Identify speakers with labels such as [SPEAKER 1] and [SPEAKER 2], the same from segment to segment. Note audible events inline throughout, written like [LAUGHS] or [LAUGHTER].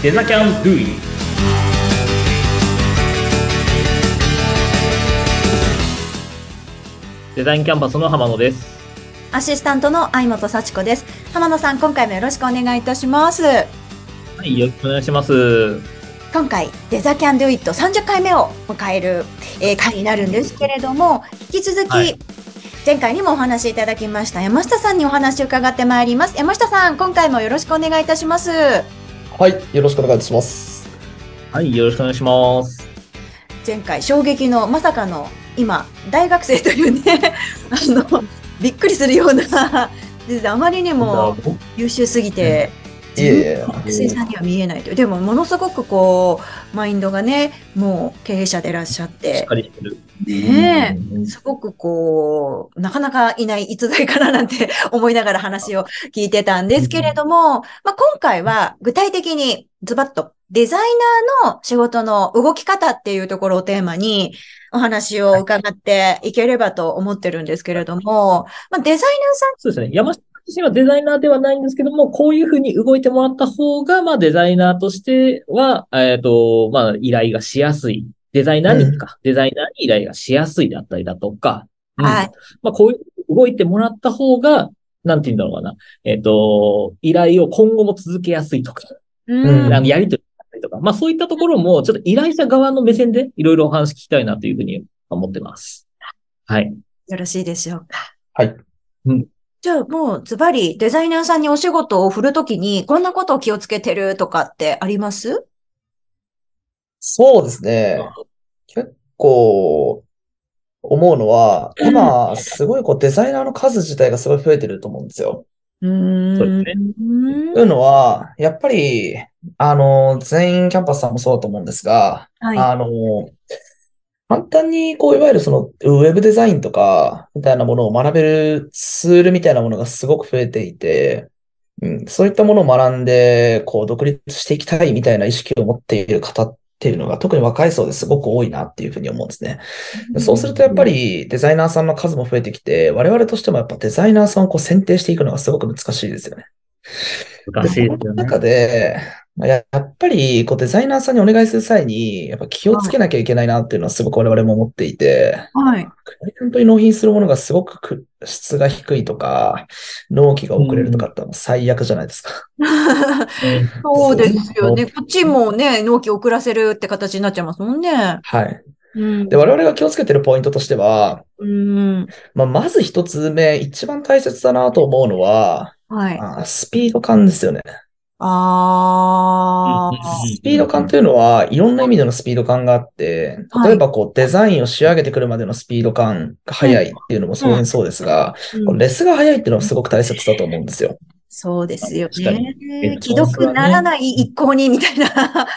[SPEAKER 1] デザキャンドゥイデザインキャンパスの浜野です。
[SPEAKER 2] アシスタントの相本幸子です。浜野さん、今回もよろしくお願いいたします。
[SPEAKER 1] はい、よろしくお願いします。
[SPEAKER 2] 今回、デザキャンドゥイット30回目を迎える、えー回になるんですけれども、引き続き、
[SPEAKER 1] はい
[SPEAKER 2] 前回にもお話しいただきました山下さんにお話を伺ってまいります。山下さん、今回もよろしくお願いいたします。
[SPEAKER 3] はい、よろしくお願いします。
[SPEAKER 1] はい、よろしくお願いします。
[SPEAKER 2] 前回、衝撃のまさかの今、大学生というね、[LAUGHS] あの、びっくりするような、実はあまりにも優秀すぎて、
[SPEAKER 3] いえいえ、
[SPEAKER 2] 学生さんには見えないという。でも、ものすごくこう、マインドがね、もう経営者でいらっしゃっ
[SPEAKER 1] しってか、りしてる。
[SPEAKER 2] ねえ、
[SPEAKER 1] うん
[SPEAKER 2] すごくこう、なかなかいない逸材かななんて思いながら話を聞いてたんですけれども、まあ、今回は具体的にズバッとデザイナーの仕事の動き方っていうところをテーマにお話を伺っていければと思ってるんですけれども、まあ、デザイナーさん
[SPEAKER 1] そうですね。山下自身はデザイナーではないんですけども、こういうふうに動いてもらった方が、まあデザイナーとしては、えっ、と、まあ依頼がしやすい。デザイナーにか、デザイナーに依頼がしやすいだったりだとか、うん
[SPEAKER 2] はい。
[SPEAKER 1] まあこういう動いてもらった方が、なんて言うんだろうかな。えっ、と、依頼を今後も続けやすいとか、
[SPEAKER 2] うん
[SPEAKER 1] あのやりとりだったりとか、まあそういったところも、ちょっと依頼者側の目線でいろいろお話聞きたいなというふうに思ってます。はい。
[SPEAKER 2] よろしいでしょうか。
[SPEAKER 3] はい。
[SPEAKER 2] じゃあもうズバリデザイナーさんにお仕事を振るときにこんなことを気をつけてるとかってあります？
[SPEAKER 3] そうですね。結構思うのは、今、すごいこうデザイナーの数自体がすごい増えてると思うんですよ。
[SPEAKER 2] うーん。
[SPEAKER 1] そうですね
[SPEAKER 3] というのは、やっぱり、あの、全員キャンパスさんもそうだと思うんですが、
[SPEAKER 2] はい。
[SPEAKER 3] あの、簡単に、こう、いわゆるその、ウェブデザインとか、みたいなものを学べるツールみたいなものがすごく増えていて、うん、そういったものを学んで、こう、独立していきたいみたいな意識を持っている方っていうのが、特に若い層ですごく多いなっていうふうに思うんですね。でそうすると、やっぱりデザイナーさんの数も増えてきて、我々としてもやっぱデザイナーさんをこう選定していくのがすごく難しいですよね。
[SPEAKER 1] 難しいですよね。
[SPEAKER 3] その中で、まあややっぱり、こう、デザイナーさんにお願いする際に、やっぱ気をつけなきゃいけないなっていうのはすごく我々も思っていて、
[SPEAKER 2] はい。
[SPEAKER 3] クライアントに納品するものがすごくく質が低いとか、納期が遅れるとかってのは最悪じゃないですか。
[SPEAKER 2] そうですよね。こっちもね、納期遅らせるって形になっちゃいますもんね。
[SPEAKER 3] はい。
[SPEAKER 2] うん
[SPEAKER 3] で、我々が気をつけてるポイントとしては、
[SPEAKER 2] うん。
[SPEAKER 3] まあ、まず一つ目、一番大切だなと思うのは、
[SPEAKER 2] はい。
[SPEAKER 3] あスピード感ですよね。
[SPEAKER 2] ああ。
[SPEAKER 3] スピード感というのは、いろんな意味でのスピード感があって、
[SPEAKER 2] はい
[SPEAKER 3] 例えばこう、デザインを仕上げてくるまでのスピード感が速いっていうのも当然そうですが、レスが速いっていうのはすごく大切だと思うんですよ。
[SPEAKER 2] そうですよね
[SPEAKER 1] に。
[SPEAKER 2] 既読ならない一向にみたいな、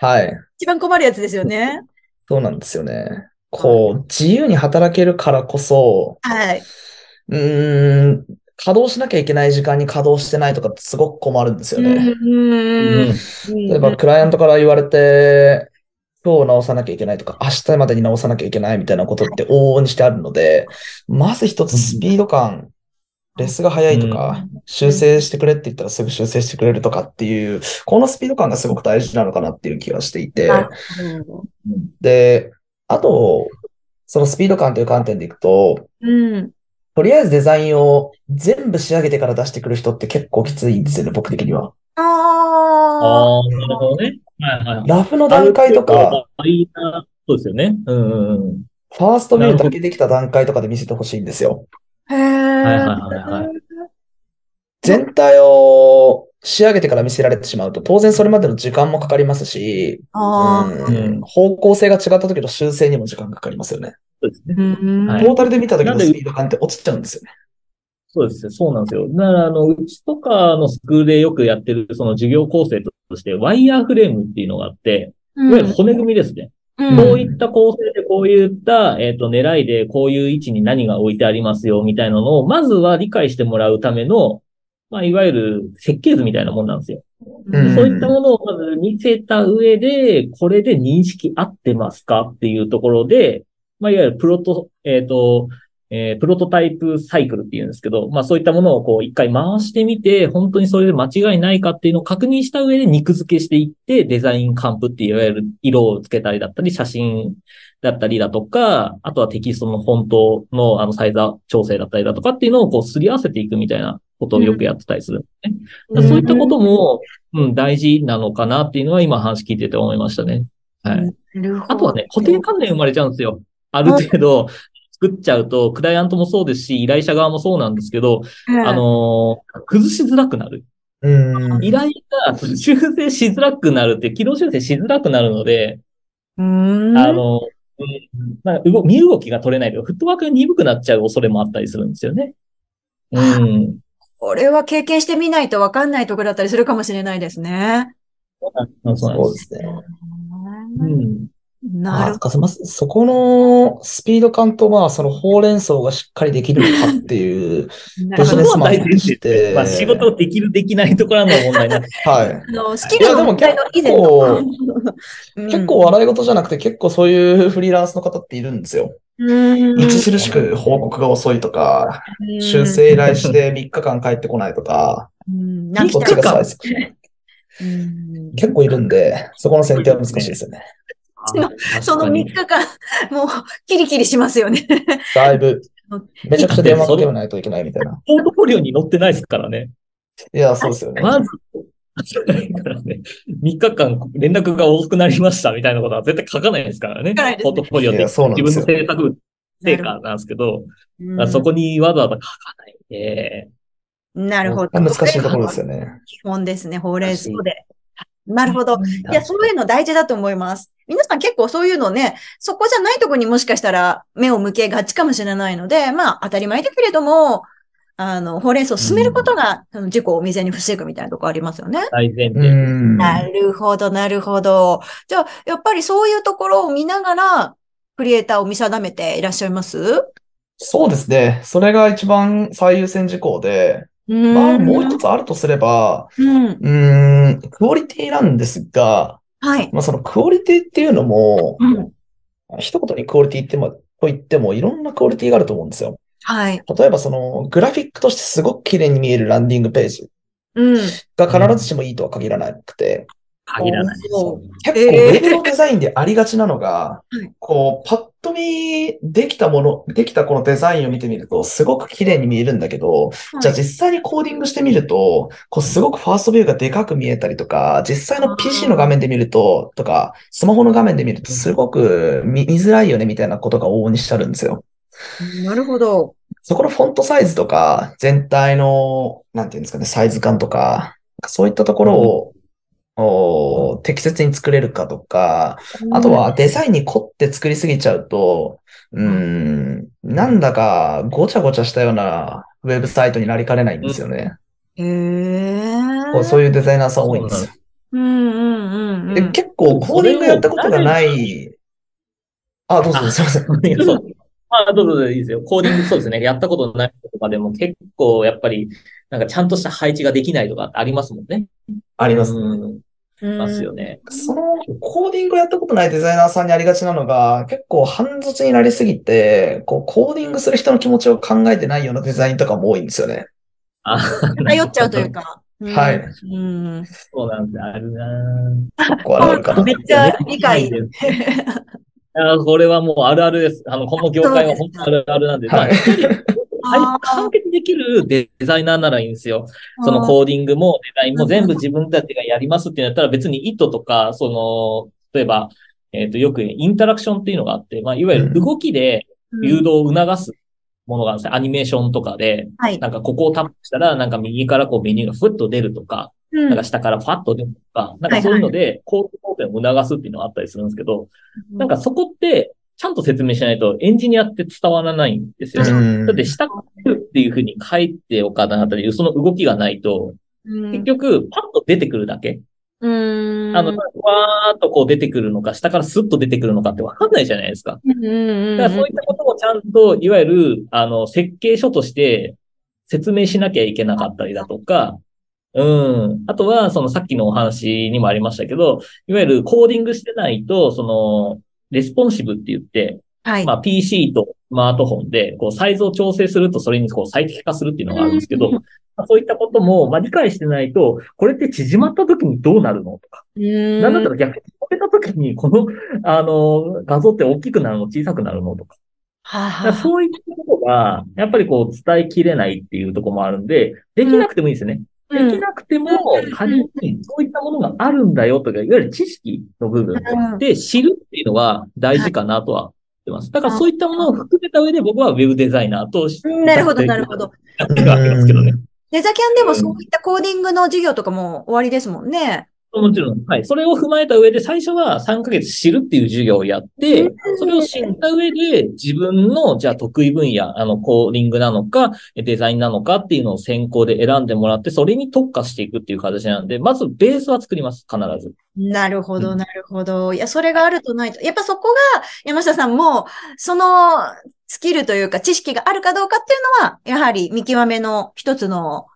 [SPEAKER 3] はい。
[SPEAKER 2] 一番困るやつですよね。
[SPEAKER 3] そうなんですよね。こう、自由に働けるからこそ、
[SPEAKER 2] はい。
[SPEAKER 3] うーん、稼働しなきゃいけない時間に稼働してないとかってすごく困るんですよね。
[SPEAKER 2] うん。
[SPEAKER 3] 例えば、クライアントから言われて、今日直さなきゃいけないとか、明日までに直さなきゃいけないみたいなことって往々にしてあるので、まず一つスピード感、レスが速いとか、修正してくれって言ったらすぐ修正してくれるとかっていう、このスピード感がすごく大事なのかなっていう気がしていて、で、あと、そのスピード感という観点でいくと、
[SPEAKER 2] うん。
[SPEAKER 3] とりあえずデザインを全部仕上げてから出してくる人って結構きついんですよね、僕的には。
[SPEAKER 2] ああ。
[SPEAKER 1] なるほどね。はいはいはい。
[SPEAKER 3] ラフの段階とか、
[SPEAKER 1] ある程度いいなそうですよね。うんうんうん。
[SPEAKER 3] ファーストビューだけできた段階とかで見せてほしいんですよ。
[SPEAKER 2] へえ。
[SPEAKER 1] はいはいはいはい
[SPEAKER 3] 全体を仕上げてから見せられてしまうと、当然それまでの時間もかかりますし。うん方向性が違った時の修正にも時間がかかりますよね。
[SPEAKER 1] そうですね。
[SPEAKER 2] うん
[SPEAKER 1] はい
[SPEAKER 3] トータルで見た時
[SPEAKER 1] なんで
[SPEAKER 3] のスピード感って落ちちゃうんですよね。
[SPEAKER 1] そうですね。そうなんですよ。だから、あの、うちとかのスクールでよくやってる、その授業構成として、ワイヤーフレームっていうのがあって、いわゆる骨組みですね。
[SPEAKER 2] うん
[SPEAKER 1] こういった構成で、こういった、えっ、と、狙いで、こういう位置に何が置いてありますよ、みたいなのを、まずは理解してもらうための、まあ、いわゆる設計図みたいなもんなんですよ。
[SPEAKER 3] うん
[SPEAKER 1] そういったものをまず見せた上で、これで認識合ってますかっていうところで、まあ、いわゆるプロト、えっ、と、えープロトタイプサイクルっていうんですけど、まあそういったものをこう一回回してみて、本当にそれで間違いないかっていうのを確認した上で肉付けしていって、デザインカンプっていわゆる色をつけたりだったり、写真だったりだとか、あとはテキストのフォントのあのサイズ調整だったりだとかっていうのをこうすり合わせていくみたいなことをよくやってたりするね。だからそういったことも、うん、大事なのかなっていうのは今話聞いてて思いましたね。はい。あとはね、固定観念生まれちゃうんですよ。ある程度作っちゃうと、クライアントもそうですし、依頼者側もそうなんですけど、あ、のー崩しづらくなる。
[SPEAKER 3] うん。
[SPEAKER 1] 依頼が修正しづらくなるって、軌道修正しづらくなるので、
[SPEAKER 2] うん。
[SPEAKER 1] あの、うん、なんか動身動きが取れないと、フットワークが鈍くなっちゃう恐れもあったりするんですよね。うん。
[SPEAKER 2] これは経験してみないとわかんないところだったりするかもしれないですね。
[SPEAKER 1] そうなんで。
[SPEAKER 3] すね。
[SPEAKER 1] うん。
[SPEAKER 2] なる
[SPEAKER 3] あ、かまずそこのスピード感と、まあ、そのほうれん草がしっかりできるかっていう、ビジネスマン
[SPEAKER 1] 大前提
[SPEAKER 3] して。
[SPEAKER 1] まあ仕事できるできないところの問題な
[SPEAKER 3] はい。
[SPEAKER 2] あの、スキルの問題の以前
[SPEAKER 3] いや
[SPEAKER 2] の。
[SPEAKER 3] で結構 [LAUGHS] 笑い事じゃなくて、結構そういうフリーランスの方っているんですよ。
[SPEAKER 2] うん、
[SPEAKER 3] 著しく報告が遅いとか、
[SPEAKER 2] うん。
[SPEAKER 3] 修正依頼して3日間帰ってこないとか、
[SPEAKER 2] うん、
[SPEAKER 1] 三日
[SPEAKER 3] こっちが
[SPEAKER 1] 間
[SPEAKER 3] 結構いるんで、そこの選定は難しいですよね。
[SPEAKER 2] その3日間、もう、キリキリしますよね。
[SPEAKER 3] だいぶ、[LAUGHS] めちゃくちゃ電話かけないといけないみたいな。
[SPEAKER 1] ポートフォリオに載ってないですからね。
[SPEAKER 3] いや、そうですよね。
[SPEAKER 1] まず、ないからね、3日間連絡が遅くなりましたみたいなことは絶対書かないですからね。ポートフォリオって
[SPEAKER 3] いやそうなん
[SPEAKER 1] 自
[SPEAKER 3] ですよ
[SPEAKER 1] 分の制作物成果なんですけど、そこにわざわざ書かないんで、
[SPEAKER 2] なるほど。
[SPEAKER 3] 難しいところですよね。
[SPEAKER 2] 基本ですね、ほうれん草で。なるほど。いや、そういうの大事だと思います。皆さん結構そういうのね、そこじゃないところにもしかしたら目を向けがちかもしれないので、まあ当たり前だけれども、あの、ほうれん草を進めることが、その事故を未然に防ぐみたいなところありますよね。
[SPEAKER 3] う
[SPEAKER 1] 大前提。
[SPEAKER 3] ん。
[SPEAKER 2] なるほど、なるほど。じゃあ、やっぱりそういうところを見ながら、クリエイターを見定めていらっしゃいます？
[SPEAKER 3] そうですね。それが一番最優先事項で、
[SPEAKER 2] うん
[SPEAKER 3] まあ、もう一つあるとすれば、
[SPEAKER 2] うん。
[SPEAKER 3] うーん、クオリティなんですが、
[SPEAKER 2] はい。
[SPEAKER 3] まあ、そのクオリティっていうのも、
[SPEAKER 2] うん。
[SPEAKER 3] 一言にクオリティっても、と言っても、いろんなクオリティがあると思うんですよ。
[SPEAKER 2] はい。
[SPEAKER 3] 例えば、その、グラフィックとしてすごく綺麗に見えるランディングページ
[SPEAKER 2] うん。
[SPEAKER 3] が必ずしもいいとは限らなくて、
[SPEAKER 1] 限らない。
[SPEAKER 3] 結構、
[SPEAKER 2] えー
[SPEAKER 3] ウェブのデザインでありがちなのが [LAUGHS]
[SPEAKER 2] はい、
[SPEAKER 3] こう、パッと見、できたもの、できたこのデザインを見てみると、すごく綺麗に見えるんだけど、じゃあ実際にコーディングしてみると、こうすごくファーストビューがでかく見えたりとか、実際の PC の画面で見ると、とか、スマホの画面で見るとすごく見見づらいよねみたいなことが往々にしてあるんですよ。
[SPEAKER 2] なるほど。
[SPEAKER 3] そこのフォントサイズとか、全体の、なんていうんですかね、サイズ感とか、そういったところを、お適切に作れるかとか、あとはデザインに凝って作りすぎちゃうと、うーん、なんだかごちゃごちゃしたようなウェブサイトになりかねないんですよね。
[SPEAKER 2] へえ。
[SPEAKER 3] こうそういうデザイナーさん多いんですよ。
[SPEAKER 2] うんうんうんうん。
[SPEAKER 3] で結構コーディングやったことがない、あ、どうぞ、すいません。
[SPEAKER 1] まあ、どうぞどうぞいいですよ。コーディングそうですね。やったことないとかでも結構やっぱり、なんかちゃんとした配置ができないとかありますもんね。
[SPEAKER 3] あります。
[SPEAKER 1] うん。
[SPEAKER 2] うん
[SPEAKER 1] ますよね。
[SPEAKER 3] そのコーディングやったことないデザイナーさんにありがちなのが、結構半卒になりすぎて、こうコーディングする人の気持ちを考えてないようなデザインとかも多いんですよね。
[SPEAKER 1] あ、
[SPEAKER 2] 偏っちゃうというか。うん
[SPEAKER 3] はい。
[SPEAKER 2] うん。
[SPEAKER 1] そうなんです。あるな
[SPEAKER 3] 結構あるかな。
[SPEAKER 2] めっちゃ理解。[LAUGHS]
[SPEAKER 1] あこれはもうあるあるです。あの、この業界は本当あるあるなんで、まあ、
[SPEAKER 3] はい
[SPEAKER 2] あー。
[SPEAKER 1] 完結できるデザイナーならいいんですよ。そのコーディングもデザインも全部自分たちがやりますってなったら別に意図とか、その、例えば、えっ、と、よくインタラクションっていうのがあって、まあ、いわゆる動きで誘導を促すものがあるんですよ。アニメーションとかで、
[SPEAKER 2] はい。
[SPEAKER 1] なんかここをタップしたら、なんか右からこうメニューがふっと出るとか、
[SPEAKER 2] うん。
[SPEAKER 1] なんか下からファッと出るとか、なんかそういうので、コード構成を促すっていうのがあったりするんですけど、なんかそこって、ちゃんと説明しないとエンジニアって伝わらないんですよね。
[SPEAKER 3] うん
[SPEAKER 1] だって下からっていうふうに書いておかなかったり、その動きがないと、
[SPEAKER 2] うん
[SPEAKER 1] 結局、パッと出てくるだけ。
[SPEAKER 2] うん。
[SPEAKER 1] あの、わーっとこう出てくるのか、下からスッと出てくるのかってわかんないじゃないですか。
[SPEAKER 2] うんうん
[SPEAKER 1] だからそういったこともちゃんと、いわゆる、あの、設計書として説明しなきゃいけなかったりだとか、うん。あとは、そのさっきのお話にもありましたけど、いわゆるコーディングしてないと、その、レスポンシブって言って、
[SPEAKER 2] はい。
[SPEAKER 1] まあ PC とスマートフォンで、こう、サイズを調整するとそれにこう最適化するっていうのがあるんですけど、そういったことも、まあ、理解してないと、これって縮まった時にどうなるのとか、
[SPEAKER 2] うん
[SPEAKER 1] なんだったら逆に止めた時に、この、あの、画像って大きくなるの、小さくなるのとか。
[SPEAKER 2] はあ
[SPEAKER 1] そういったことが、やっぱりこう、伝えきれないっていうところもあるんで、できなくてもいいんですよね。できなくても
[SPEAKER 2] うん、
[SPEAKER 1] 仮にそういったものがあるんだよとか、いわゆる知識の部分
[SPEAKER 2] うん
[SPEAKER 1] で知るっていうのは大事かなとは思ってます。だからそういったものを含めた上で僕はウェブデザイナーとして
[SPEAKER 2] うんなるほど、なるほど。
[SPEAKER 1] やってるわけですけどね。
[SPEAKER 2] デザキャンでもそういったコーディングの授業とかも終わりですもんね。
[SPEAKER 1] もちろん。はい。それを踏まえた上で、最初は3ヶ月知るっていう授業をやって、それを知った上で、自分の、じゃあ得意分野、あの、コーディングなのか、デザインなのかっていうのを先行で選んでもらって、それに特化していくっていう形なんで、まずベースは作ります、必ず。
[SPEAKER 2] なるほど、
[SPEAKER 1] うん
[SPEAKER 2] なるほど。いや、それがあるとないと。やっぱそこが、山下さんも、そのスキルというか知識があるかどうかっていうのは、やはり見極めの一つの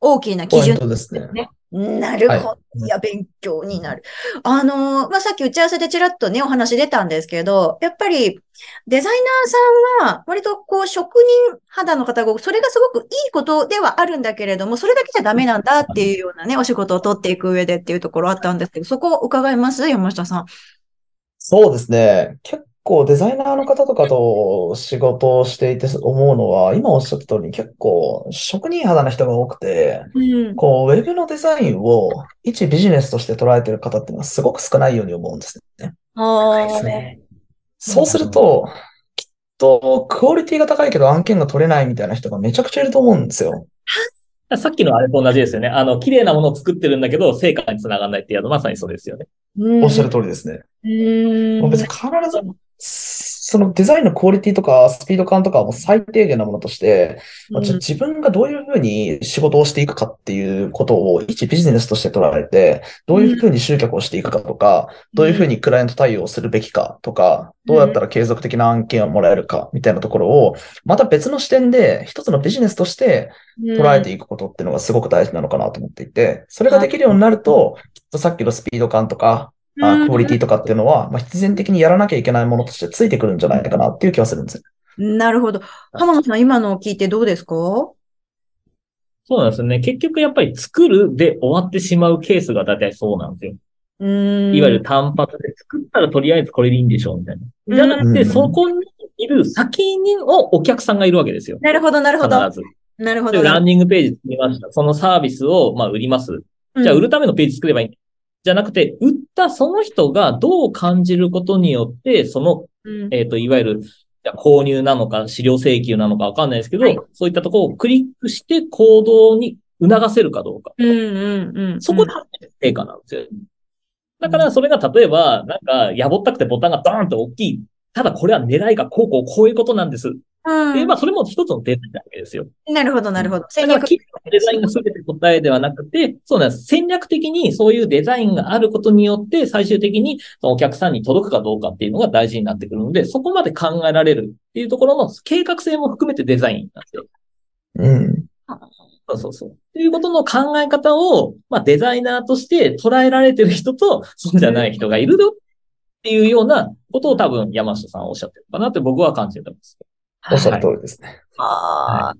[SPEAKER 2] 大きな基
[SPEAKER 3] ポイン
[SPEAKER 2] 準
[SPEAKER 3] トですね。
[SPEAKER 2] ね。なるほど。
[SPEAKER 3] はい
[SPEAKER 2] いや、勉強になる。あのーまあ、さっき打ち合わせでちらっとね、お話出たんですけど、やっぱり、デザイナーさんは、割とこう、職人肌の方が、それがすごくいいことではあるんだけれども、それだけじゃダメなんだっていうようなね、お仕事を取っていく上でっていうところあったんですけど、そこを伺います？山下さん。
[SPEAKER 3] そうですね。結構デザイナーの方とかと仕事をしていて思うのは、今おっしゃった通りに結構職人肌な人が多くて、
[SPEAKER 2] うん。
[SPEAKER 3] こう、ウェブのデザインを一ビジネスとして捉えてる方っていうのはすごく少ないように思うんですね。
[SPEAKER 1] ね。
[SPEAKER 3] そうすると、きっとクオリティが高いけど案件が取れないみたいな人がめちゃくちゃいると思うんですよ。
[SPEAKER 1] さっきのあれと同じですよね。あの、綺麗なものを作ってるんだけど、成果につながらないっていうのはまさにそうですよね。
[SPEAKER 2] うん
[SPEAKER 3] おっしゃる通りですね。別に必ず、そのデザインのクオリティとかスピード感とかはもう最低限なものとして、まあ自分がどういうふうに仕事をしていくかっていうことを一ビジネスとして捉えて、どういうふうに集客をしていくかとか、どういうふうにクライアント対応をするべきかとか、どうやったら継続的な案件をもらえるかみたいなところを、また別の視点で一つのビジネスとして捉えていくことっていうのがすごく大事なのかなと思っていて、それができるようになると、きっとさっきのスピード感とか、あクオリティとかっていうのは、まあ、必然的にやらなきゃいけないものとしてついてくるんじゃないかなっていう気はするんですよ。
[SPEAKER 2] なるほど。浜野さん、今のを聞いてどうですか？
[SPEAKER 1] そうなんですよね。結局やっぱり作るで終わってしまうケースが大体そうなんですよ。
[SPEAKER 2] うーん。
[SPEAKER 1] いわゆる単発で作ったらとりあえずこれでいいんでしょうみたいな。じゃなくて、
[SPEAKER 3] うん
[SPEAKER 1] そこにいる先にをお客さんがいるわけですよ。
[SPEAKER 2] なるほど、なるほど。
[SPEAKER 1] 必ず。
[SPEAKER 2] なるほど。
[SPEAKER 1] でランニングページ作りました。そのサービスを、まあ、売ります。じゃあ、売るためのページ作ればいい。じゃなくて、売ったその人がどう感じることによって、その、
[SPEAKER 2] うん
[SPEAKER 1] えっ、と、いわゆる、購入なのか、資料請求なのかわかんないですけど、
[SPEAKER 2] はい
[SPEAKER 1] そういったところをクリックして行動に促せるかどうか。
[SPEAKER 2] うんうんうん。
[SPEAKER 1] そこで初めて成果なんですよ。だから、それが例えば、なんか、やぼったくてボタンがドーンと大きい。ただ、これは狙いがこうこうこういうことなんです。
[SPEAKER 2] うん
[SPEAKER 1] で、まあ、それも一つのデザインなわけですよ。
[SPEAKER 2] なるほど、なるほど。戦略。
[SPEAKER 1] きデザインが全て答えではなくて、そうなんです。戦略的にそういうデザインがあることによって、最終的にそのお客さんに届くかどうかっていうのが大事になってくるので、そこまで考えられるっていうところの計画性も含めてデザインなんですよ。
[SPEAKER 3] うん。
[SPEAKER 1] そうそうそう。っていうことの考え方を、まあ、デザイナーとして捉えられてる人と、そうじゃない人がいるよっていうようなことを多分山下さんはおっしゃってるかなって僕は感じてます。
[SPEAKER 3] おっしゃる通りですね。
[SPEAKER 2] ああ、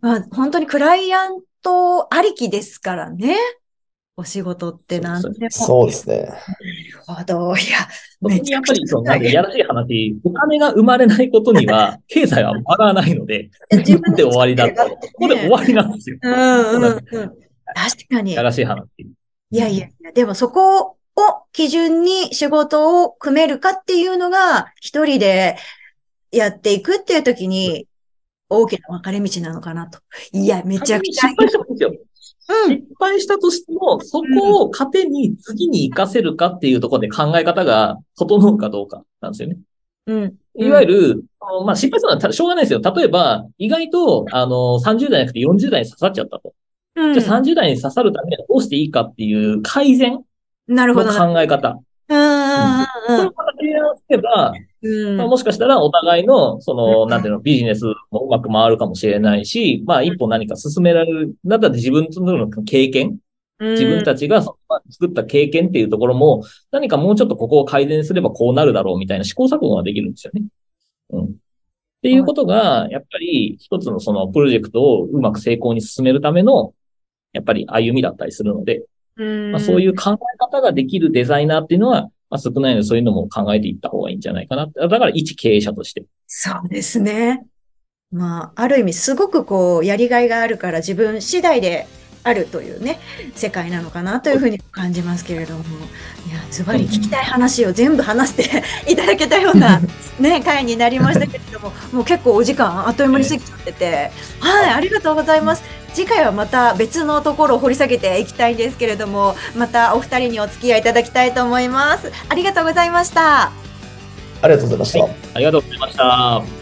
[SPEAKER 2] まあ、本当にクライアントありきですからね。お仕事って何でも。
[SPEAKER 3] そうですね。
[SPEAKER 2] なるほど。いや、
[SPEAKER 1] 特にやっぱり、そう、なんか
[SPEAKER 2] めち
[SPEAKER 1] やらしい話、お金が生まれないことには、[LAUGHS] 経済は回らないので、
[SPEAKER 2] 自
[SPEAKER 1] 作って終わりだと。ここで終わりなんですよ。
[SPEAKER 2] うんうんうん。確かに。
[SPEAKER 1] やらしい話。
[SPEAKER 2] いやいやいや、でもそこを基準に仕事を組めるかっていうのが、一人でやっていくっていう時に、大きな分かれ道なのかなと。いや、めちゃくちゃ
[SPEAKER 1] 失。敗してもいいんですよ。
[SPEAKER 2] うん。
[SPEAKER 1] 失敗したとしても、そこを糧に次に活かせるかっていうところで考え方が整うかどうかなんですよね。
[SPEAKER 2] うん。
[SPEAKER 1] いわゆる、まあ、失敗するのはしょうがないですよ。例えば、意外と、あの、30代じゃなくて40代に刺さっちゃったと。
[SPEAKER 2] うん、
[SPEAKER 1] じゃあ30代に刺さるためにはどうしていいかっていう改善の
[SPEAKER 2] なるほど。
[SPEAKER 1] 考え方。
[SPEAKER 2] うんうん
[SPEAKER 1] これをまた提案すれば、
[SPEAKER 2] うんうん。
[SPEAKER 1] まあもしかしたらお互いの、その、
[SPEAKER 2] うん
[SPEAKER 1] なんていうの、ビジネスもうまく回るかもしれないし、まあ一歩何か進められる、だったら自分の経験、自分たちが作った経験っていうところも、何かもうちょっとここを改善すればこうなるだろうみたいな試行錯誤ができるんですよね。うん。っていうことが、やっぱり一つのそのプロジェクトをうまく成功に進めるための、やっぱり歩みだったりするので、
[SPEAKER 2] うん
[SPEAKER 1] まあ、そういう考え方ができるデザイナーっていうのは、まあ、少ないのでそういうのも考えていった方がいいんじゃないかなって。だから一経営者として。
[SPEAKER 2] そうですね。まあ、ある意味、すごくこう、やりがいがあるから自分次第であるというね、世界なのかなというふうに感じますけれども、いや、ズバリ聞きたい話を全部話して [LAUGHS] いただけたような、[LAUGHS] ね、回になりましたけれども、もう結構お時間あっという間に過ぎちゃってて、はい、ありがとうございます。次回はまた別のところを掘り下げていきたいんですけれども、またお二人にお付き合いいただきたいと思います。ありがとうございました。
[SPEAKER 3] ありがとうございました。
[SPEAKER 1] ありがとうございました。